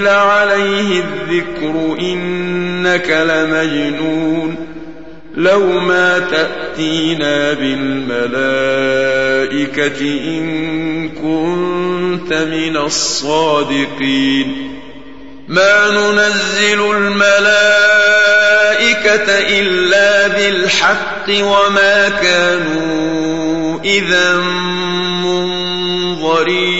نزل عليه الذكر انك لمجنون لو ما تاتينا بالملائكه ان كنت من الصادقين ما ننزل الملائكه الا بالحق وما كانوا اذا منظرين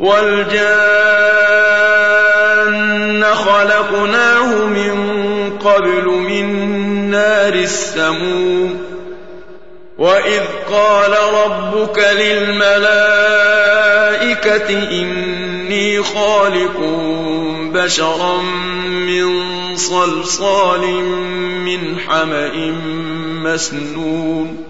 والجان خلقناه من قبل من نار السموم وإذ قال ربك للملائكة إني خالق بشرا من صلصال من حمأ مسنون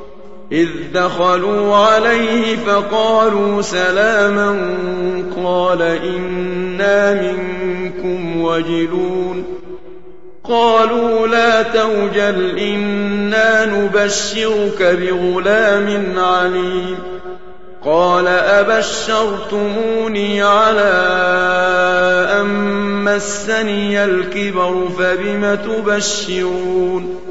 إذ دخلوا عليه فقالوا سلاما قال إنا منكم وجلون قالوا لا توجل إنا نبشرك بغلام عليم قال أبشرتموني على أن مسني الكبر فبم تبشرون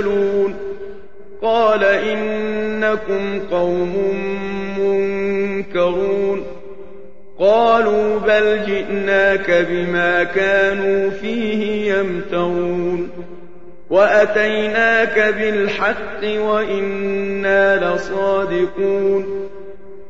المرسلون قال إنكم قوم منكرون. قالوا بل جئناك بما كانوا فيه يمترون. وأتيناك بالحق وإنا لصادقون.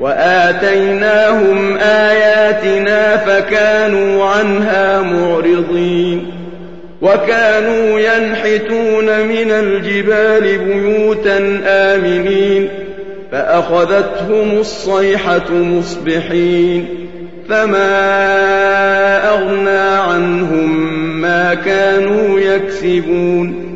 وآتيناهم آياتنا فكانوا عنها معرضين وكانوا ينحتون من الجبال بيوتا آمنين فأخذتهم الصيحة مصبحين فما أغنى عنهم ما كانوا يكسبون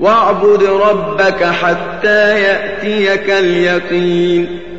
واعبد ربك حتى يأتيك اليقين.